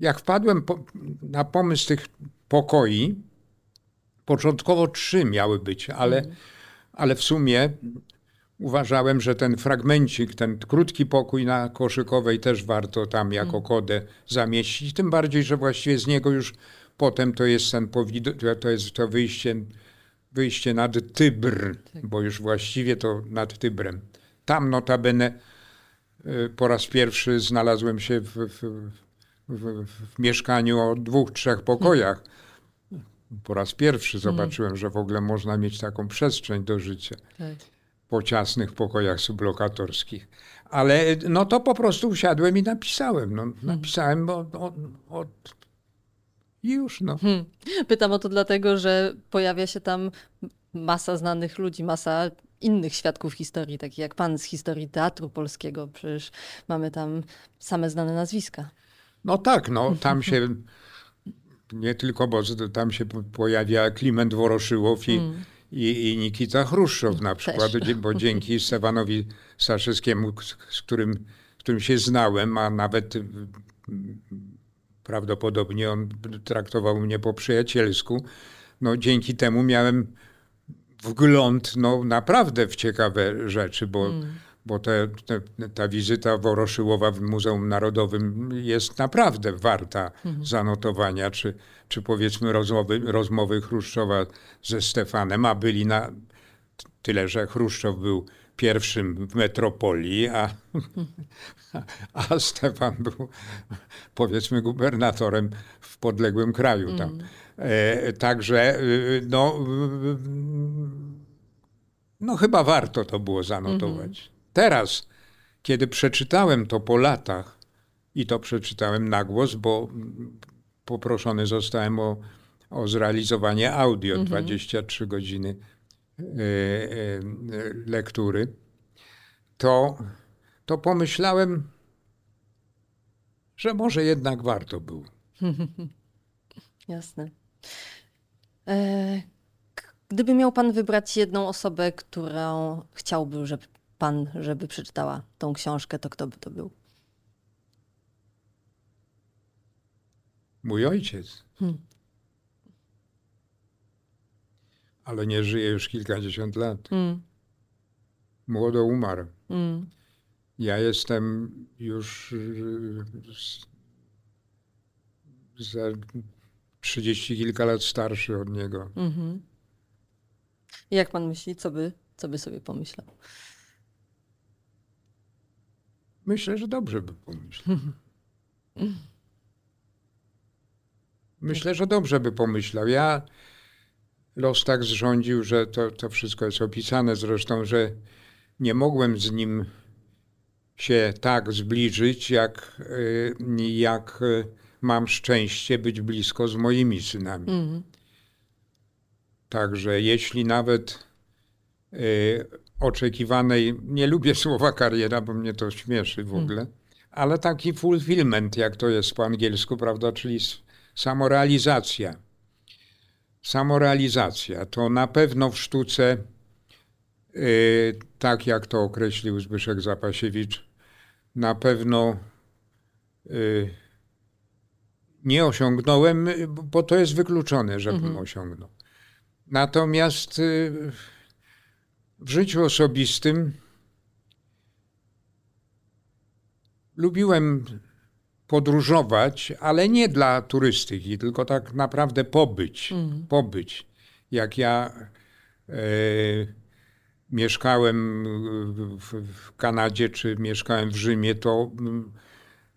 Speaker 2: Jak wpadłem po, na pomysł tych pokoi, początkowo trzy miały być, ale, mm. ale w sumie uważałem, że ten fragmencik, ten krótki pokój na Koszykowej też warto tam jako mhm. kodę zamieścić. Tym bardziej, że właściwie z niego już Potem to jest ten to jest to wyjście, wyjście nad Tybr, tak. bo już właściwie to nad Tybrem. Tam notabene y, po raz pierwszy znalazłem się w, w, w, w mieszkaniu o dwóch, trzech pokojach. Po raz pierwszy hmm. zobaczyłem, że w ogóle można mieć taką przestrzeń do życia. Tak. Po ciasnych pokojach sublokatorskich. Ale no to po prostu usiadłem i napisałem. No, hmm. napisałem od, od i już, no. Hmm.
Speaker 1: Pytam o to dlatego, że pojawia się tam masa znanych ludzi, masa innych świadków historii, takich jak pan z historii teatru polskiego. Przecież mamy tam same znane nazwiska.
Speaker 2: No tak, no tam się nie tylko, bo tam się pojawia Kliment Woroszyłow i, hmm. i, i, Nikita Chruszczow na przykład, Też. bo dzięki Stefanowi Saszewskiemu, z którym, z którym się znałem, a nawet prawdopodobnie on traktował mnie po przyjacielsku. No, dzięki temu miałem wgląd no, naprawdę w ciekawe rzeczy, bo, mm. bo te, te, ta wizyta Woroszyłowa w Muzeum Narodowym jest naprawdę warta mm. zanotowania, czy, czy powiedzmy rozmowy, rozmowy Chruszczowa ze Stefanem, a byli na tyle, że Chruszczow był pierwszym w metropolii, a, a Stefan był powiedzmy gubernatorem w podległym kraju tam. Mm. E, także y, no, no chyba warto to było zanotować. Mm -hmm. Teraz, kiedy przeczytałem to po latach i to przeczytałem na głos, bo poproszony zostałem o, o zrealizowanie audio, mm -hmm. 23 godziny e, e, lektury, to, to pomyślałem, że może jednak warto było.
Speaker 1: Jasne. E, gdyby miał pan wybrać jedną osobę, którą chciałby, żeby pan, żeby przeczytała tą książkę, to kto by to był?
Speaker 2: Mój ojciec. Hmm. Ale nie żyje już kilkadziesiąt lat. Hmm. Młodo umarł. Hmm. Ja jestem już za trzydzieści kilka lat starszy od niego. Mhm.
Speaker 1: Jak pan myśli, co by, co by sobie pomyślał?
Speaker 2: Myślę, że dobrze by pomyślał. Myślę, że dobrze by pomyślał. Ja los tak zrządził, że to, to wszystko jest opisane zresztą, że nie mogłem z nim się tak zbliżyć, jak, y, jak y, mam szczęście być blisko z moimi synami. Mm. Także jeśli nawet y, oczekiwanej, nie lubię słowa kariera, bo mnie to śmieszy w hmm. ogóle, mm. ale taki fulfillment, jak to jest po angielsku, prawda, czyli samorealizacja. Samorealizacja to na pewno w sztuce, y, tak jak to określił Zbyszek Zapasiewicz, na pewno y, nie osiągnąłem, bo to jest wykluczone, żebym mhm. osiągnął. Natomiast y, w życiu osobistym lubiłem podróżować, ale nie dla turystyki, tylko tak naprawdę pobyć. Mhm. Pobyć. Jak ja e, mieszkałem w, w, Kanadzie, czy mieszkałem w Rzymie, to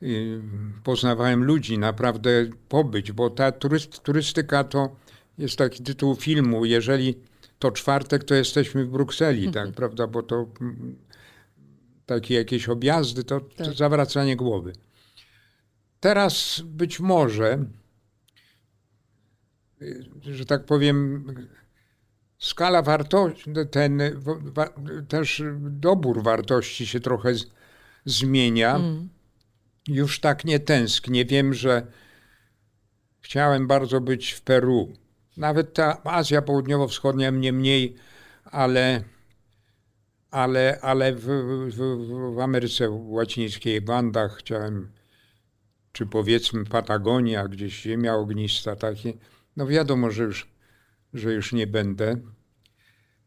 Speaker 2: y, poznawałem ludzi, naprawdę pobyć, bo ta turyst, turystyka to jest taki tytuł filmu, jeżeli to czwartek, to jesteśmy w Brukseli, tak, mhm. prawda, bo to mm, takie jakieś objazdy, to, to tak. zawracanie głowy. Teraz być może, że tak powiem, skala wartości, ten wa, też dobór wartości się trochę z, zmienia. Mm. Już tak nie tęsknię. Wiem, że chciałem bardzo być w Peru nawet ta Azja Południowo-Wschodnia mnie mniej, ale, ale, ale w, w, w Ameryce Łacińskiej, w Andach chciałem, czy powiedzmy Patagonia, gdzieś ziemia ognista takie. No wiadomo, że już, że już nie będę.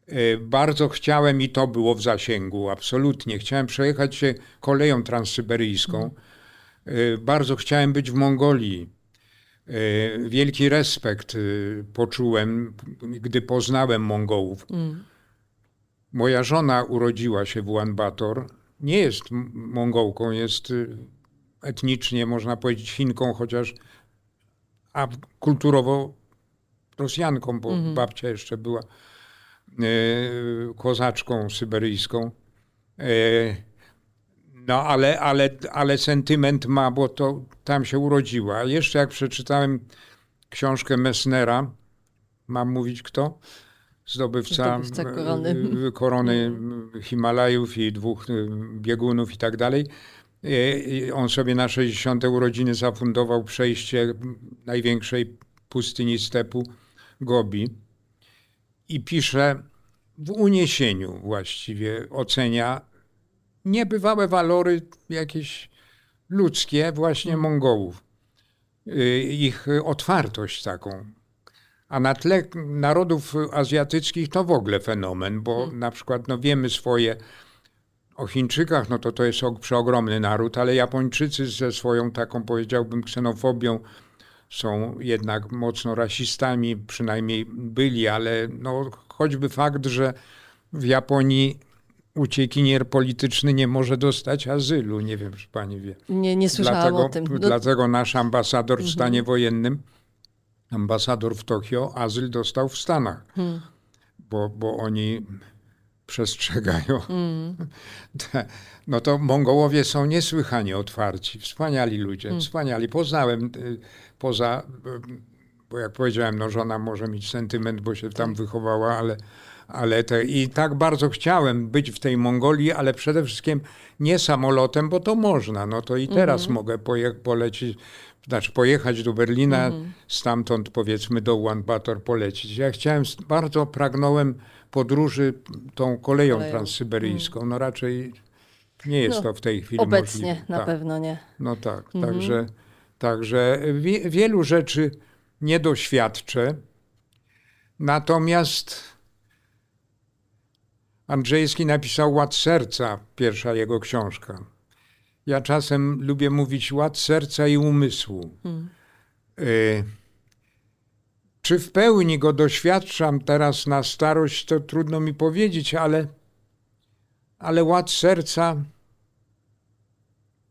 Speaker 2: E, bardzo chciałem i to było w zasięgu, absolutnie. Chciałem przejechać się koleją transsyberyjską. Mm. Bardzo chciałem być w Mongolii E, wielki respekt e, poczułem, gdy poznałem Mongołów. Mm. Moja żona urodziła się w Ulaanbaatar. Nie jest Mongołką, jest e, etnicznie, można powiedzieć, Chinką, chociaż a kulturowo Rosjanką, bo mm. babcia jeszcze była kozaczką syberyjską. No ale, ale, ale sentyment ma, bo to tam się urodziła. Jeszcze jak przeczytałem książkę Messnera, mam mówić kto? Zdobywca, Zdobywca korony, y, korony Himalajów i dwóch biegunów i tak dalej. On sobie na 60. urodziny zafundował przejście największej pustyni stepu Gobi i pisze w uniesieniu właściwie ocenia niebywałe walory jakieś ludzkie właśnie. Mongołów. Y, ich otwartość taką. A na tle narodów azjatyckich to w ogóle fenomen, bo hmm. na przykład no wiemy swoje o Chińczykach, no to to jest przeogromny naród, ale Japończycy ze swoją taką powiedziałbym ksenofobią są jednak mocno rasistami, przynajmniej byli, ale no choćby fakt, że w Japonii uciekinier polityczny nie może dostać azylu. Nie wiem, czy pani wie.
Speaker 1: Nie, nie słyszałam
Speaker 2: dlatego,
Speaker 1: o tym. No,
Speaker 2: Dlatego nasz ambasador w stanie wojennym, ambasador w Tokio, azyl dostał w Stanach. Bo, bo oni przestrzegają. Te- No to Mongołowie są niesłychanie otwarci, wspaniali ludzie, wspaniali. Poznałem y, poza, y, bo jak powiedziałem, no żona może mieć sentyment, bo się tam wychowała, ale, ale te, i tak bardzo chciałem być w tej Mongolii, ale przede wszystkim nie samolotem, bo to można. No to i teraz mogę poje, polecieć, znaczy pojechać do Berlina, stamtąd powiedzmy do Ulaanbaatar polecieć. Ja chciałem, bardzo pragnąłem podróży tą koleją
Speaker 1: Koleją.
Speaker 2: transsyberyjską. No raczej nie jest
Speaker 1: No,
Speaker 2: to w tej chwili
Speaker 1: Obecnie
Speaker 2: możliwe.
Speaker 1: na
Speaker 2: Tak.
Speaker 1: pewno nie.
Speaker 2: No tak, także, także wie, wielu rzeczy nie doświadczę. Natomiast Andrzejski napisał Ład serca, pierwsza jego książka. Ja czasem lubię mówić ład serca i umysłu. Y, czy w pełni go doświadczam teraz na starość, to trudno mi powiedzieć, ale, ale ład serca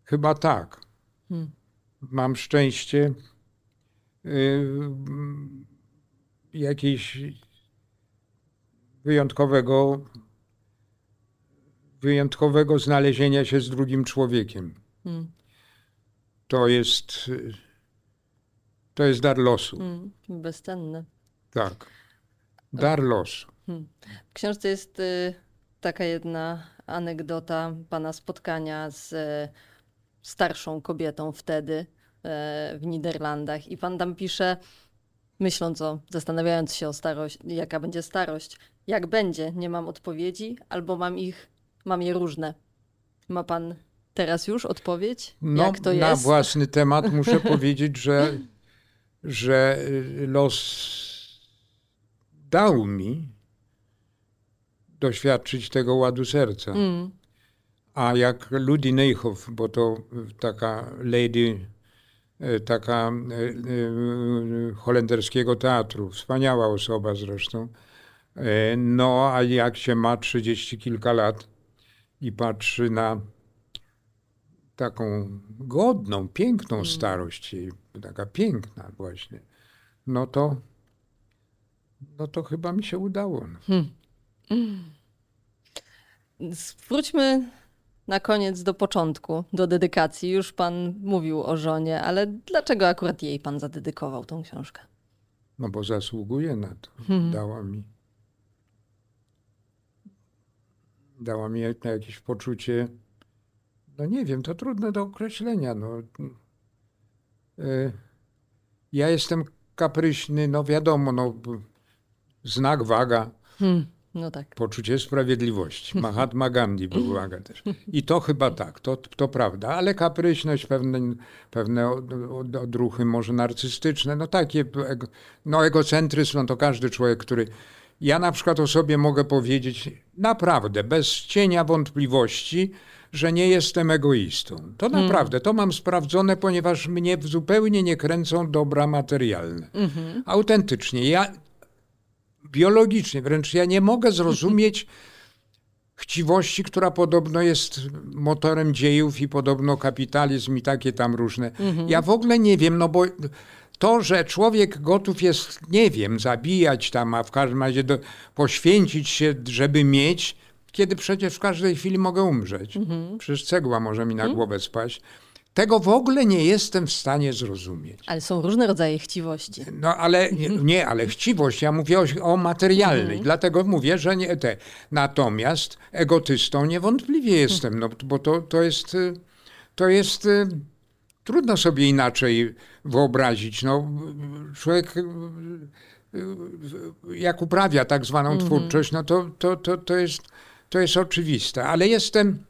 Speaker 2: chyba tak. Mam szczęście y, jakiegoś wyjątkowego, wyjątkowego znalezienia się z drugim człowiekiem.
Speaker 1: Mm.
Speaker 2: To jest, to jest dar losu.
Speaker 1: Mm, bezcenne.
Speaker 2: Tak. Dar losu.
Speaker 1: W książce jest y, taka jedna anegdota pana spotkania z y, starszą kobietą wtedy y, w Niderlandach i pan tam pisze, myśląc o, zastanawiając się o starość, jaka będzie starość, jak będzie, nie mam odpowiedzi, albo mam ich, mam je różne. Ma pan teraz już odpowiedź?
Speaker 2: No,
Speaker 1: jak to
Speaker 2: na
Speaker 1: jest?
Speaker 2: własny temat muszę powiedzieć, że, że y, los dał mi doświadczyć tego ładu serca.
Speaker 1: Mm,
Speaker 2: A jak Ludi Neyhoff, bo to taka lady, e, taka e, holenderskiego teatru, wspaniała osoba zresztą. No, a jak się ma trzydzieści kilka lat i patrzy na taką godną, piękną starość, jej, taka piękna właśnie, no to, no to chyba mi się udało. no.
Speaker 1: Wróćmy na koniec do początku, do dedykacji. Już pan mówił o żonie, ale dlaczego akurat jej pan zadedykował tą książkę?
Speaker 2: No bo zasługuje na to. Dała mi. Dała mi jak- jakieś poczucie. No nie wiem, to trudne do określenia. No. E, Ja jestem kapryśny, no wiadomo, no, znak waga,
Speaker 1: Hmm, no tak.
Speaker 2: poczucie sprawiedliwości. Mahatma Gandhi był waga też. I to chyba tak, to, to prawda, ale kapryśność, pewne, pewne od- od- odruchy może narcystyczne, no takie, no egocentryzm, no to każdy człowiek, który... Ja na przykład o sobie mogę powiedzieć naprawdę, bez cienia wątpliwości, że nie jestem egoistą. To naprawdę, to mam sprawdzone, ponieważ mnie zupełnie nie kręcą dobra materialne. Autentycznie. Ja biologicznie, wręcz ja nie mogę zrozumieć chciwości, która podobno jest motorem dziejów i podobno kapitalizm i takie tam różne. Ja w ogóle nie wiem, no bo to, że człowiek gotów jest, nie wiem, zabijać tam, a w każdym razie do, poświęcić się, żeby mieć, kiedy przecież w każdej chwili mogę umrzeć. Przecież cegła może mi na głowę spaść. Tego w ogóle nie jestem w stanie zrozumieć.
Speaker 1: Ale są różne rodzaje chciwości.
Speaker 2: No ale nie, ale chciwość, ja mówię o, o materialnej, dlatego mówię, że nie te. Natomiast egotystą niewątpliwie jestem, no, bo to, to jest, y, to jest y, trudno sobie inaczej wyobrazić. No, człowiek y, jak uprawia tak zwaną twórczość, no to, to, to, to, jest, to jest oczywiste, ale jestem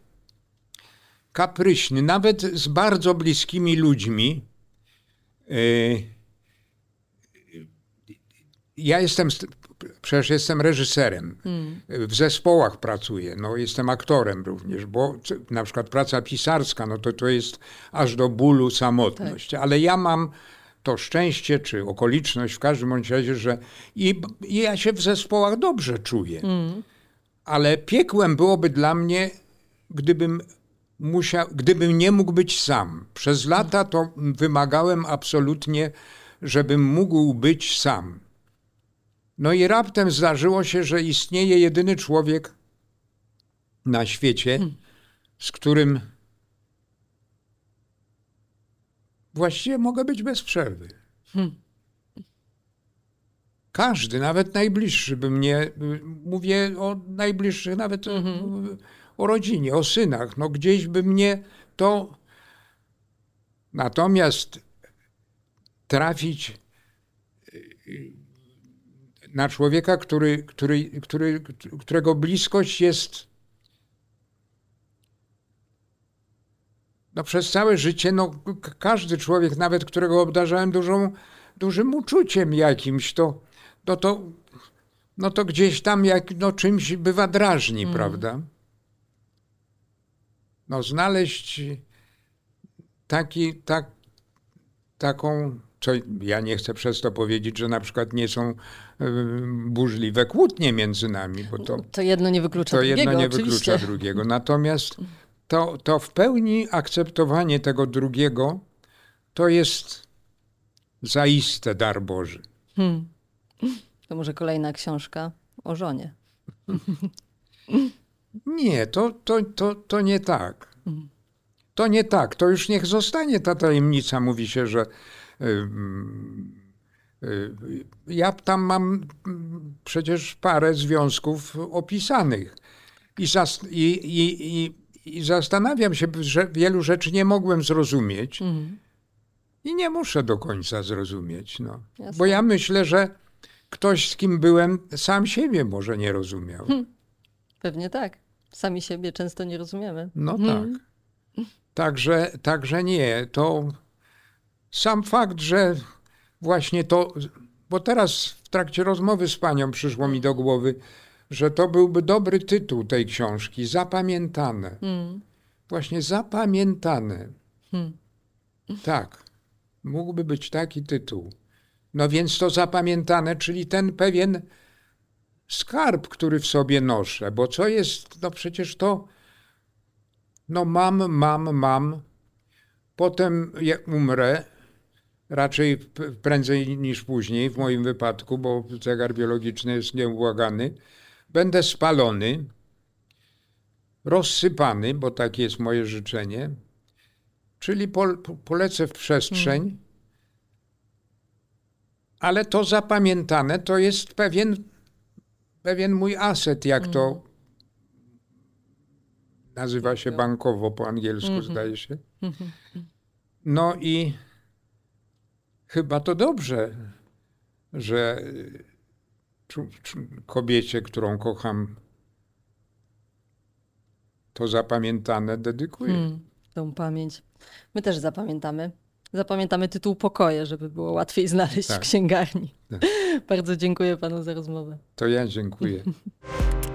Speaker 2: kapryśny, nawet z bardzo bliskimi ludźmi. y, ja jestem, st- przecież jestem reżyserem, w zespołach pracuję, no jestem aktorem również, bo na przykład praca pisarska, no to to jest aż do bólu samotność, ale ja mam to szczęście, czy okoliczność w każdym bądź razie, że i, i ja się w zespołach dobrze czuję. Ale piekłem byłoby dla mnie, gdybym musiał, gdybym nie mógł być sam. Przez lata to wymagałem absolutnie, żebym mógł być sam. No i raptem zdarzyło się, że istnieje jedyny człowiek na świecie, z którym właściwie mogę być bez przerwy. Każdy, nawet najbliższy by mnie, mówię o najbliższych, nawet o- o rodzinie, o synach, no gdzieś by mnie to. Natomiast trafić y, na człowieka, który, który, który, którego bliskość jest no przez całe życie, no każdy człowiek, nawet którego obdarzałem dużą, dużym uczuciem jakimś, to, no to, no to gdzieś tam jak, no czymś bywa drażni, prawda? No znaleźć taki, tak, taką, co ja nie chcę przez to powiedzieć, że na przykład nie są y, burzliwe kłótnie między nami, bo to,
Speaker 1: To jedno nie wyklucza
Speaker 2: to
Speaker 1: drugiego,
Speaker 2: jedno nie
Speaker 1: oczywiście.
Speaker 2: wyklucza drugiego. Natomiast to, to w pełni akceptowanie tego drugiego to jest zaiste dar Boży.
Speaker 1: Hmm. To może kolejna książka o żonie.
Speaker 2: Nie, to, to, to, to nie tak. To nie tak. To już niech zostanie ta tajemnica. Mówi się, że ym, y, ja tam mam przecież parę związków opisanych. I, zas- i, i, i, i zastanawiam się, że wielu rzeczy nie mogłem zrozumieć.
Speaker 1: Mhm.
Speaker 2: I nie muszę do końca zrozumieć. No.
Speaker 1: Jasne.
Speaker 2: Bo ja myślę, że ktoś, z kim byłem, sam siebie może nie rozumiał.
Speaker 1: Pewnie tak. Sami siebie często nie rozumiemy.
Speaker 2: No
Speaker 1: Mhm.
Speaker 2: tak. Także, także nie. To sam fakt, że właśnie to. Bo teraz w trakcie rozmowy z panią przyszło mi do głowy, że to byłby dobry tytuł tej książki. Zapamiętane.
Speaker 1: Mm.
Speaker 2: Właśnie zapamiętane.
Speaker 1: Hmm.
Speaker 2: Tak. Mógłby być taki tytuł. No więc to zapamiętane, czyli ten pewien skarb, który w sobie noszę. Bo co jest, no przecież to, no mam, mam, mam. Potem umrę, raczej prędzej niż później, w moim wypadku, bo zegar biologiczny jest nieubłagany, będę spalony, rozsypany, bo takie jest moje życzenie, czyli pol, po- polecę w przestrzeń, ale to zapamiętane to jest pewien, pewien mój aset, jak to nazywa się bankowo po angielsku, zdaje się. No i chyba to dobrze, że kobiecie, którą kocham, to zapamiętane dedykuję.
Speaker 1: Mm. Tą pamięć. My też zapamiętamy. Zapamiętamy tytuł Pokoje, żeby było łatwiej znaleźć
Speaker 2: Tak.
Speaker 1: w księgarni.
Speaker 2: Tak.
Speaker 1: Bardzo dziękuję panu za rozmowę.
Speaker 2: To ja dziękuję.